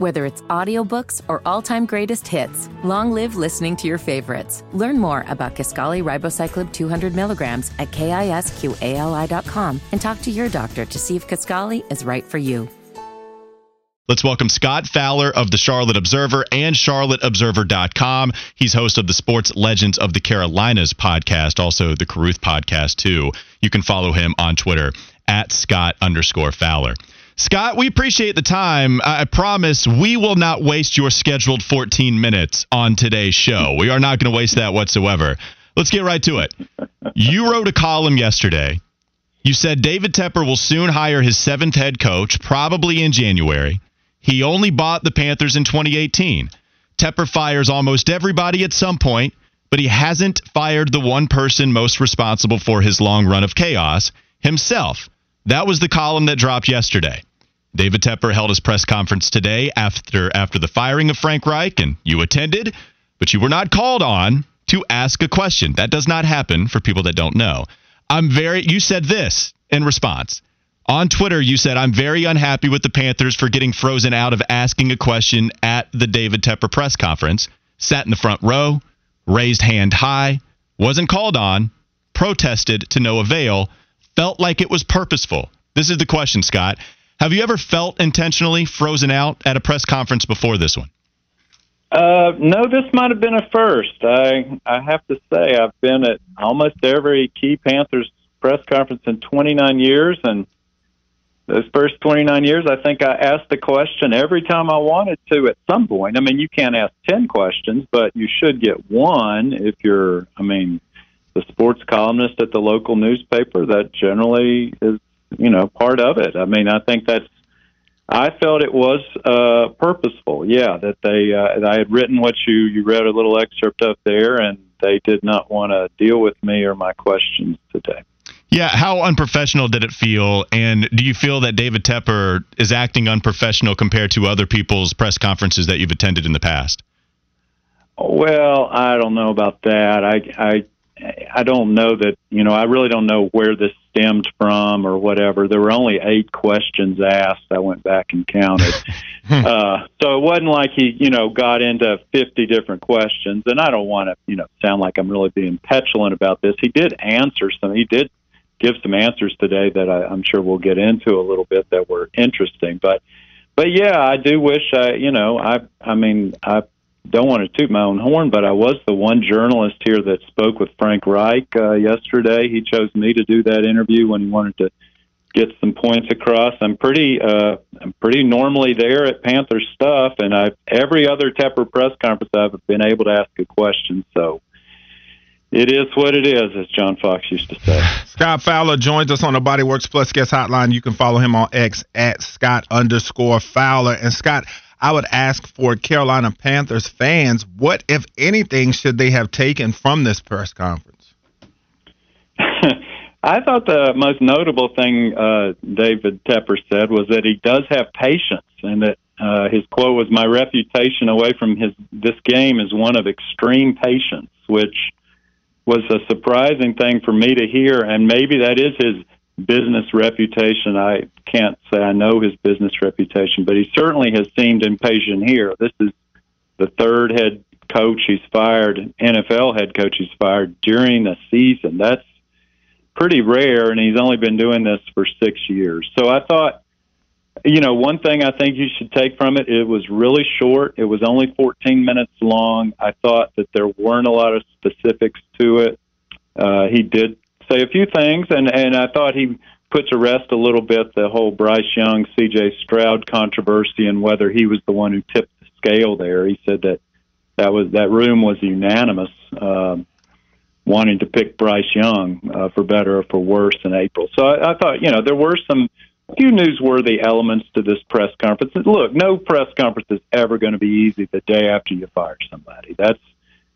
Whether it's audiobooks or all-time greatest hits, long live listening to your favorites. Learn more about Kisqali Ribociclib 200 milligrams at kisqali.com and talk to your doctor to see if Kisqali is right for you. Let's welcome Scott Fowler of the Charlotte Observer and charlotteobserver.com. He's host of the Sports Legends of the Carolinas podcast, also the Carruth podcast, too. You can follow him on Twitter at Scott underscore Fowler. Scott, we appreciate the time. I promise we will not waste your scheduled 14 minutes on today's show. We are not going to waste that whatsoever. Let's get right to it. You wrote a column yesterday. You said David Tepper will soon hire his seventh head coach, probably in January. He only bought the Panthers in 2018. Tepper fires almost everybody at some point, but he hasn't fired the one person most responsible for his long run of chaos himself. That was the column that dropped yesterday. David Tepper held his press conference today after after the firing of Frank Reich, and you attended, but you were not called on to ask a question. That does not happen for people that don't know. I'm very. You said this in response. On Twitter, you said, I'm very unhappy with the Panthers for getting frozen out of asking a question at the David Tepper press conference. Sat in the front row, raised hand high, wasn't called on, protested to no avail, felt like it was purposeful. This is the question, Scott. Have you ever felt intentionally frozen out at a press conference before this one? Uh, no, this might have been a first. I I have to say I've been at almost every key Panthers press conference in 29 years, and those first 29 years, I think I asked the question every time I wanted to at some point. I mean, you can't ask 10 questions, but you should get one if you're, I mean, the sports columnist at the local newspaper. That generally is, you know, part of it. I mean, I think that's, I felt it was uh, purposeful. Yeah, that they, uh, I had written what you, you read a little excerpt of there, and they did not want to deal with me or my questions today. Yeah, how unprofessional did it feel? And do you feel that David Tepper is acting unprofessional compared to other people's press conferences that you've attended in the past? Well, I don't know about that. I I I don't know that, you know, I really don't know where this stemmed from or whatever. There were only eight questions asked. I went back and counted. uh, so it wasn't like he, you know, got into 50 different questions. And I don't want to, you know, sound like I'm really being petulant about this. He did answer some, he did give some answers today that I, I'm sure we'll get into a little bit that were interesting. But but yeah, I do wish I you know I I mean I don't want to toot my own horn, but I was the one journalist here that spoke with Frank Reich uh, yesterday. He chose me to do that interview when he wanted to get some points across. I'm pretty uh, I'm pretty normally there at Panther stuff, and I every other Tepper press conference I've been able to ask a question. So it is what it is, as John Fox used to say. Scott Fowler joins us on the Bodyworks Plus guest hotline. You can follow him on X at Scott underscore Fowler. And Scott, I would ask for Carolina Panthers fans, what, if anything, should they have taken from this press conference? I thought the most notable thing uh, David Tepper said was that he does have patience, and that uh, his quote was, "My reputation away from his this game is one of extreme patience," which was a surprising thing for me to hear, and maybe that is his business reputation. I can't say I know his business reputation, but he certainly has seemed impatient here. This is the third head coach he's fired, NFL head coach he's fired during the season. That's pretty rare, and he's only been doing this for six years. So I thought you know, one thing I think you should take from it, it was really short. It was only 14 minutes long. I thought that there weren't a lot of specifics to it. Uh, he did say a few things, and, and I thought he put to rest a little bit the whole Bryce Young, C.J. Stroud controversy and whether he was the one who tipped the scale there. He said that that was that room was unanimous, uh, wanting to pick Bryce Young uh, for better or for worse in April. So I, I thought, you know, there were some few newsworthy elements to this press conference. Look, no press conference is ever going to be easy the day after you fire somebody. That's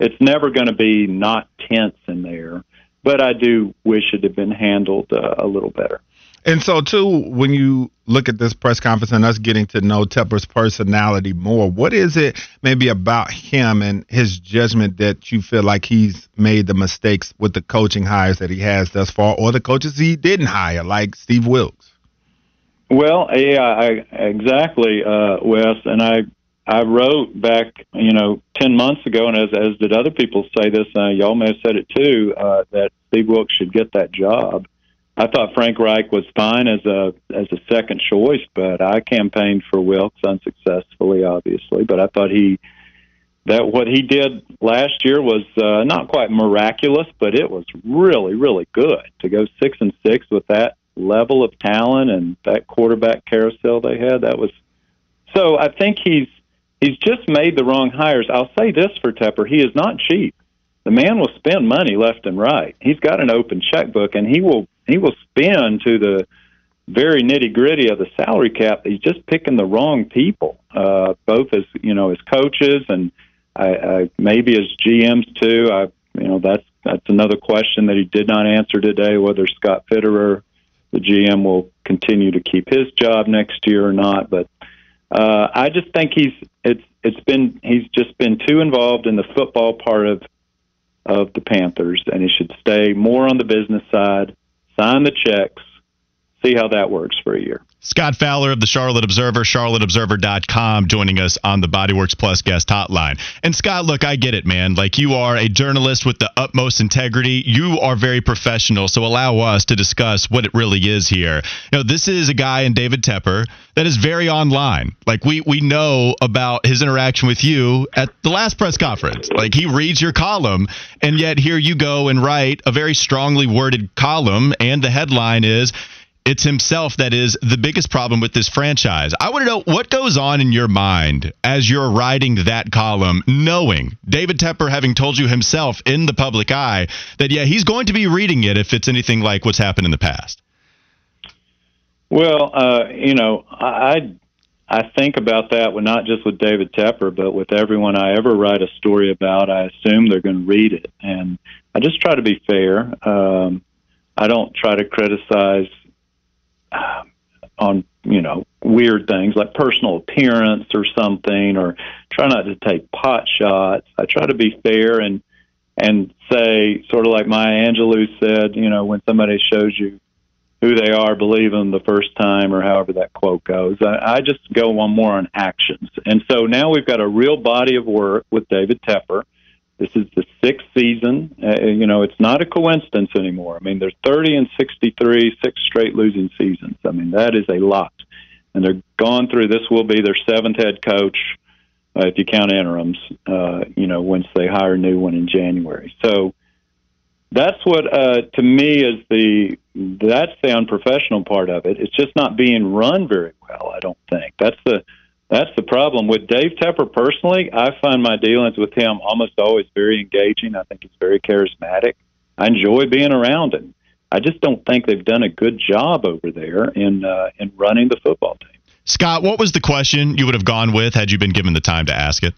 it's never going to be not tense in there. But I do wish it had been handled uh, a little better. And so, too, when you look at this press conference and us getting to know Tepper's personality more, what is it maybe about him and his judgment that you feel like he's made the mistakes with the coaching hires that he has thus far, or the coaches he didn't hire, like Steve Wilks? Well, yeah, I, exactly, uh, Wes. And I I wrote back, you know, ten months ago, and as as did other people say this, uh, y'all may have said it too, uh, that Steve Wilks should get that job. I thought Frank Reich was fine as a as a second choice, but I campaigned for Wilks unsuccessfully, obviously. But I thought he that what he did last year was uh, not quite miraculous, but it was really really good to go six and six with that level of talent and that quarterback carousel they had. That was so. I think he's he's just made the wrong hires. I'll say this for Tepper: he is not cheap. The man will spend money left and right. He's got an open checkbook, and he will he will spend to the very nitty gritty of the salary cap. He's just picking the wrong people, uh, both as you know as coaches and I, I, maybe as GMs too. I you know that's that's another question that he did not answer today. Whether Scott Fitterer, the GM, will continue to keep his job next year or not, but uh, I just think he's it's it's been he's just been too involved in the football part of of the Panthers, and he should stay more on the business side, sign the checks, see how that works for a year. Scott Fowler of the Charlotte Observer, charlotteobserver.com, joining us on the Bodyworks Plus guest hotline. And Scott, look, I get it, man. Like you are a journalist with the utmost integrity. You are very professional, so allow us to discuss what it really is here. You know, this is a guy in David Tepper that is very online. Like we we know about his interaction with you at the last press conference. Like he reads your column, and yet here you go and write a very strongly worded column, and the headline is it's himself that is the biggest problem with this franchise. I want to know what goes on in your mind as you're writing that column, knowing David Tepper having told you himself in the public eye that, yeah, he's going to be reading it if it's anything like what's happened in the past. Well, uh, you know, I I think about that with not just with David Tepper, but with everyone I ever write a story about. I assume they're going to read it, and I just try to be fair. Um, I don't try to criticize on you know weird things like personal appearance or something, or try not to take pot shots. I try to be fair and and say sort of like Maya Angelou said, you know, when somebody shows you who they are, believe them the first time, or however that quote goes. I, I just go one more on actions, and so now we've got a real body of work with David Tepper this is the sixth season. Uh, you know, it's not a coincidence anymore. I mean, they're 30 and 63, six straight losing seasons. I mean, that is a lot. And they're gone through, this will be their seventh head coach, uh, if you count interims, uh, you know, once they hire a new one in January. So that's what, uh, to me, is the, that's the unprofessional part of it. It's just not being run very well, I don't think. That's the, that's the problem with Dave Tepper personally. I find my dealings with him almost always very engaging. I think he's very charismatic. I enjoy being around him. I just don't think they've done a good job over there in uh, in running the football team. Scott, what was the question you would have gone with had you been given the time to ask it?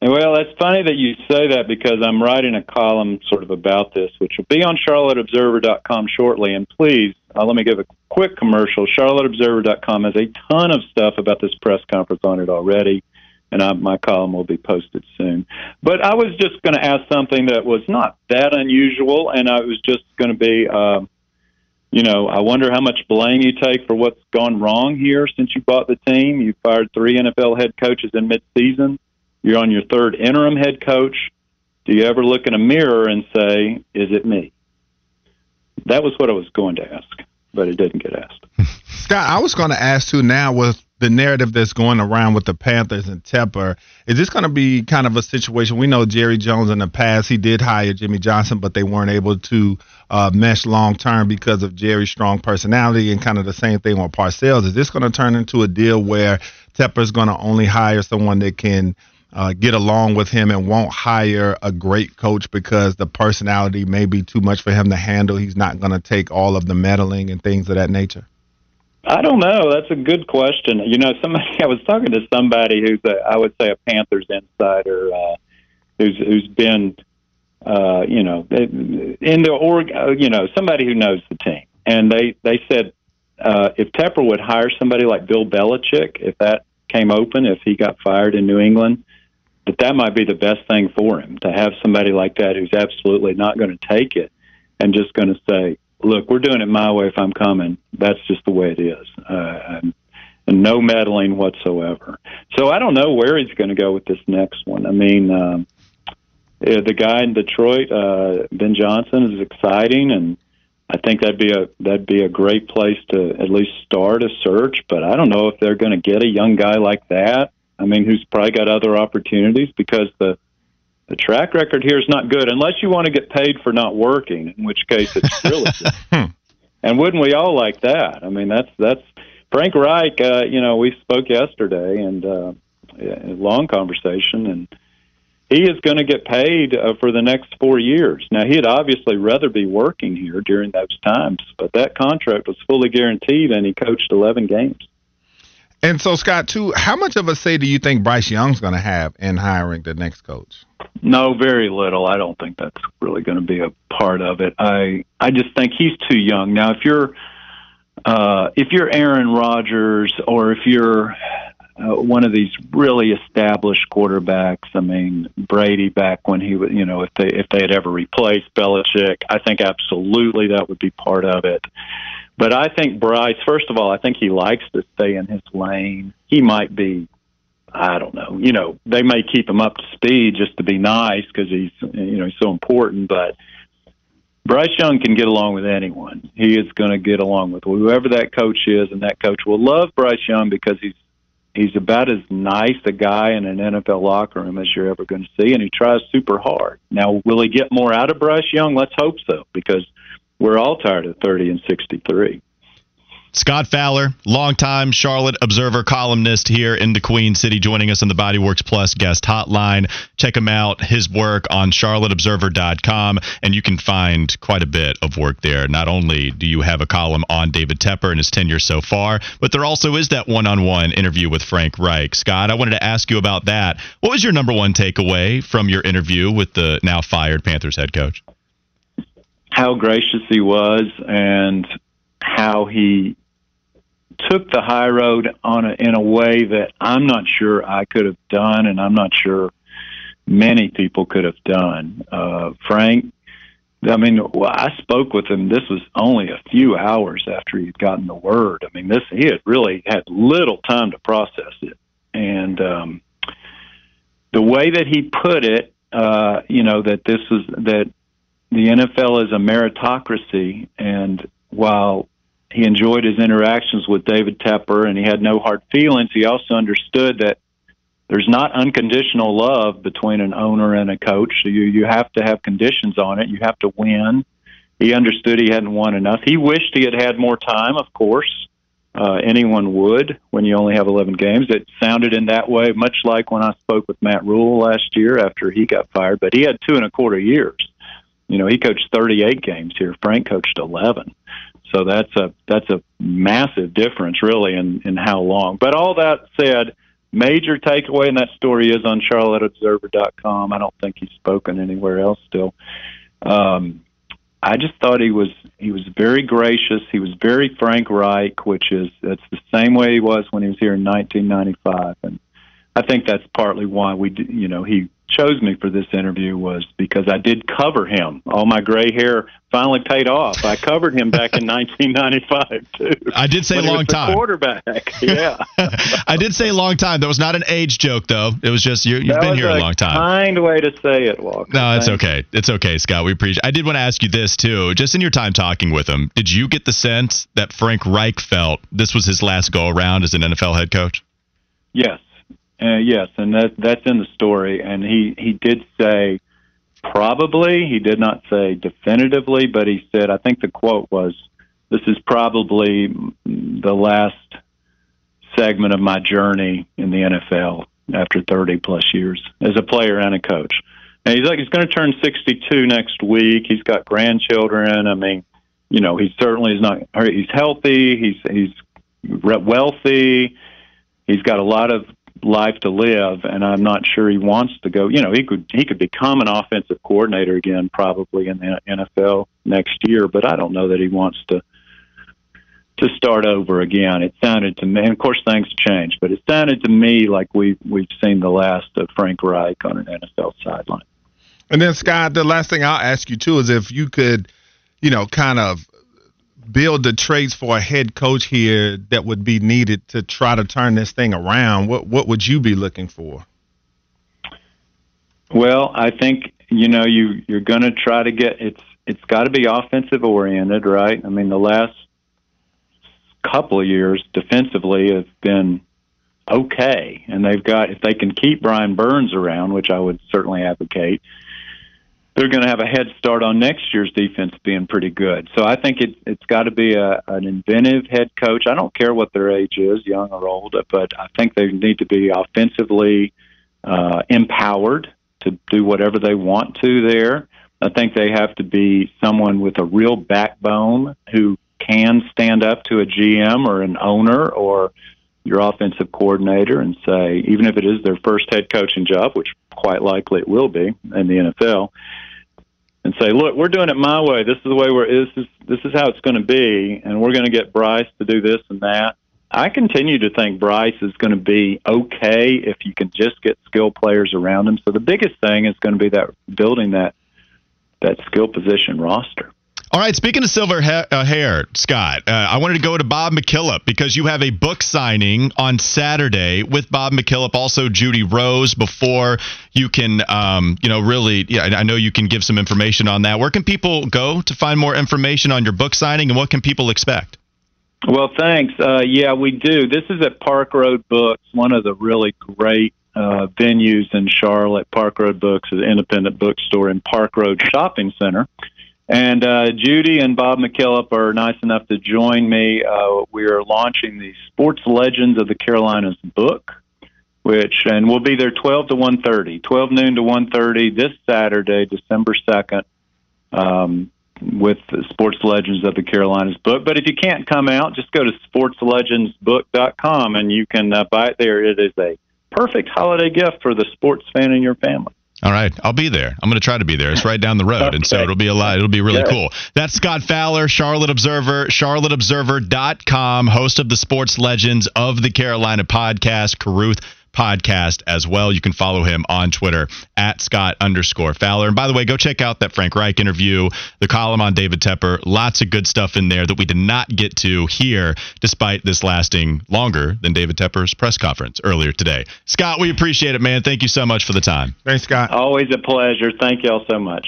Well, it's funny that you say that because I'm writing a column sort of about this, which will be on charlotteobserver.com shortly. And please, uh, let me give a quick commercial. CharlotteObserver.com has a ton of stuff about this press conference on it already, and I, my column will be posted soon. But I was just going to ask something that was not that unusual, and I was just going to be, uh, you know, I wonder how much blame you take for what's gone wrong here since you bought the team. You fired three NFL head coaches in midseason. You're on your third interim head coach. Do you ever look in a mirror and say, "Is it me"? That was what I was going to ask, but it didn't get asked. Scott, I was going to ask too. Now with the narrative that's going around with the Panthers and Tepper, is this going to be kind of a situation? We know Jerry Jones in the past he did hire Jimmy Johnson, but they weren't able to uh, mesh long term because of Jerry's strong personality, and kind of the same thing with Parcells. Is this going to turn into a deal where Tepper's going to only hire someone that can uh, get along with him and won't hire a great coach because the personality may be too much for him to handle. He's not going to take all of the meddling and things of that nature. I don't know. That's a good question. You know, somebody I was talking to somebody who's a, I would say a Panthers insider uh, who's who's been uh, you know in the org uh, you know somebody who knows the team, and they they said uh, if Tepper would hire somebody like Bill Belichick, if that came open, if he got fired in New England, that that might be the best thing for him to have somebody like that who's absolutely not going to take it and just going to say, look, we're doing it my way. If I'm coming, that's just the way it is. Uh, and no meddling whatsoever. So I don't know where he's going to go with this next one. I mean, um, the guy in Detroit, uh, Ben Johnson, is exciting, and I think that'd be a that'd be a great place to at least start a search. But I don't know if they're going to get a young guy like that. I mean, who's probably got other opportunities because the the track record here is not good unless you want to get paid for not working, in which case it's really good. and wouldn't we all like that? I mean, that's that's Frank Reich. Uh, you know, we spoke yesterday and uh, a long conversation, and he is going to get paid uh, for the next four years. Now, he'd obviously rather be working here during those times, but that contract was fully guaranteed, and he coached 11 games. And so, Scott, too, how much of a say do you think Bryce Young's going to have in hiring the next coach? No, very little. I don't think that's really going to be a part of it. I I just think he's too young. Now, if you're uh, if you're Aaron Rodgers or if you're uh, one of these really established quarterbacks. I mean, Brady back when he was, you know, if they if they had ever replaced Belichick, I think absolutely that would be part of it. But I think Bryce, first of all, I think he likes to stay in his lane. He might be, I don't know, you know, they may keep him up to speed just to be nice because he's, you know, he's so important. But Bryce Young can get along with anyone. He is going to get along with whoever that coach is, and that coach will love Bryce Young because he's he's about as nice a guy in an NFL locker room as you're ever going to see, and he tries super hard. Now, will he get more out of Bryce Young? Let's hope so, because we're all tired of 30 and 63. Scott Fowler, longtime Charlotte Observer columnist here in the Queen City, joining us on the Bodyworks Plus guest hotline. Check him out, his work on charlotteobserver.com, and you can find quite a bit of work there. Not only do you have a column on David Tepper and his tenure so far, but there also is that one on one interview with Frank Reich. Scott, I wanted to ask you about that. What was your number one takeaway from your interview with the now fired Panthers head coach? How gracious he was and how he took the high road on a, in a way that I'm not sure I could have done, and I'm not sure many people could have done. Uh, Frank, I mean, I spoke with him. This was only a few hours after he'd gotten the word. I mean, this he had really had little time to process it, and um, the way that he put it, uh, you know, that this is that the NFL is a meritocracy, and while he enjoyed his interactions with David Tepper and he had no hard feelings. He also understood that there's not unconditional love between an owner and a coach. So you you have to have conditions on it. You have to win. He understood he hadn't won enough. He wished he had had more time. Of course, uh, anyone would when you only have 11 games. It sounded in that way, much like when I spoke with Matt Rhule last year after he got fired. But he had two and a quarter years. You know, he coached 38 games here. Frank coached 11. So that's a that's a massive difference, really, in in how long. But all that said, major takeaway in that story is on CharlotteObserver.com. I don't think he's spoken anywhere else still. Um, I just thought he was he was very gracious. He was very Frank Reich, which is that's the same way he was when he was here in 1995, and I think that's partly why we you know he chose me for this interview was because I did cover him. All my gray hair finally paid off. I covered him back in 1995 too. I did say a long time. Quarterback, yeah. I did say a long time. That was not an age joke though. It was just you, have been here a, a long time. Kind way to say it, Walker. No, it's okay. It's okay, Scott. We appreciate. I did want to ask you this too. Just in your time talking with him, did you get the sense that Frank Reich felt this was his last go around as an NFL head coach? Yes. Uh, yes, and that that's in the story. And he he did say probably. He did not say definitively, but he said I think the quote was, "This is probably the last segment of my journey in the NFL after 30 plus years as a player and a coach." And he's like he's going to turn 62 next week. He's got grandchildren. I mean, you know, he certainly is not. He's healthy. He's he's wealthy. He's got a lot of life to live, and I'm not sure he wants to go. You know, he could he could become an offensive coordinator again, probably in the NFL next year, but I don't know that he wants to to start over again. It sounded to me, and of course things change, but it sounded to me like we we've seen the last of Frank Reich on an NFL sideline. And then Scott, the last thing I'll ask you too is if you could, you know, kind of build the traits for a head coach here that would be needed to try to turn this thing around, what what would you be looking for? Well, I think you know you you're going to try to get it's it's got to be offensive oriented, right? I mean, the last couple of years defensively have been okay, and they've got if they can keep Brian Burns around, which I would certainly advocate, they're going to have a head start on next year's defense being pretty good. So I think it, it's got to be a, an inventive head coach. I don't care what their age is, young or old, but I think they need to be offensively uh, empowered to do whatever they want to there. I think they have to be someone with a real backbone who can stand up to a GM or an owner or your offensive coordinator and say, even if it is their first head coaching job, which quite likely it will be in the NFL, and say, look, we're doing it my way. This is the way we're. This is this is how it's going to be, and we're going to get Bryce to do this and that. I continue to think Bryce is going to be okay if you can just get skill players around him. So the biggest thing is going to be that building that that skill position roster. All right, speaking of silver ha- uh, hair, Scott, uh, I wanted to go to Bob McKillop because you have a book signing on Saturday with Bob McKillop, also Judy Rose. Before you can, um, you know, really, yeah, I know you can give some information on that. Where can people go to find more information on your book signing, and what can people expect? Well, thanks. Uh, yeah, we do. This is at Park Road Books, one of the really great uh, venues in Charlotte. Park Road Books is an independent bookstore in Park Road Shopping Center. And uh, Judy and Bob McKillop are nice enough to join me. Uh, we are launching the Sports Legends of the Carolinas book, which and we'll be there 12 to 1:30, 12 noon to 1:30 this Saturday, December 2nd, um, with the Sports Legends of the Carolinas book. But if you can't come out, just go to sportslegendsbook.com and you can uh, buy it there. It is a perfect holiday gift for the sports fan in your family. All right, I'll be there. I'm going to try to be there. It's right down the road, okay. and so it'll be a lot. It'll be really cool. That's Scott Fowler, Charlotte Observer, charlotteobserver.com, host of the Sports Legends of the Carolina podcast, Carruth podcast as well. You can follow him on Twitter at Scott underscore Fowler. And by the way, go check out that Frank Reich interview, the column on David Tepper. Lots of good stuff in there that we did not get to here, despite this lasting longer than David Tepper's press conference earlier today. Scott, we appreciate it, man. Thank you so much for the time. Thanks, Scott. Always a pleasure. Thank you all so much.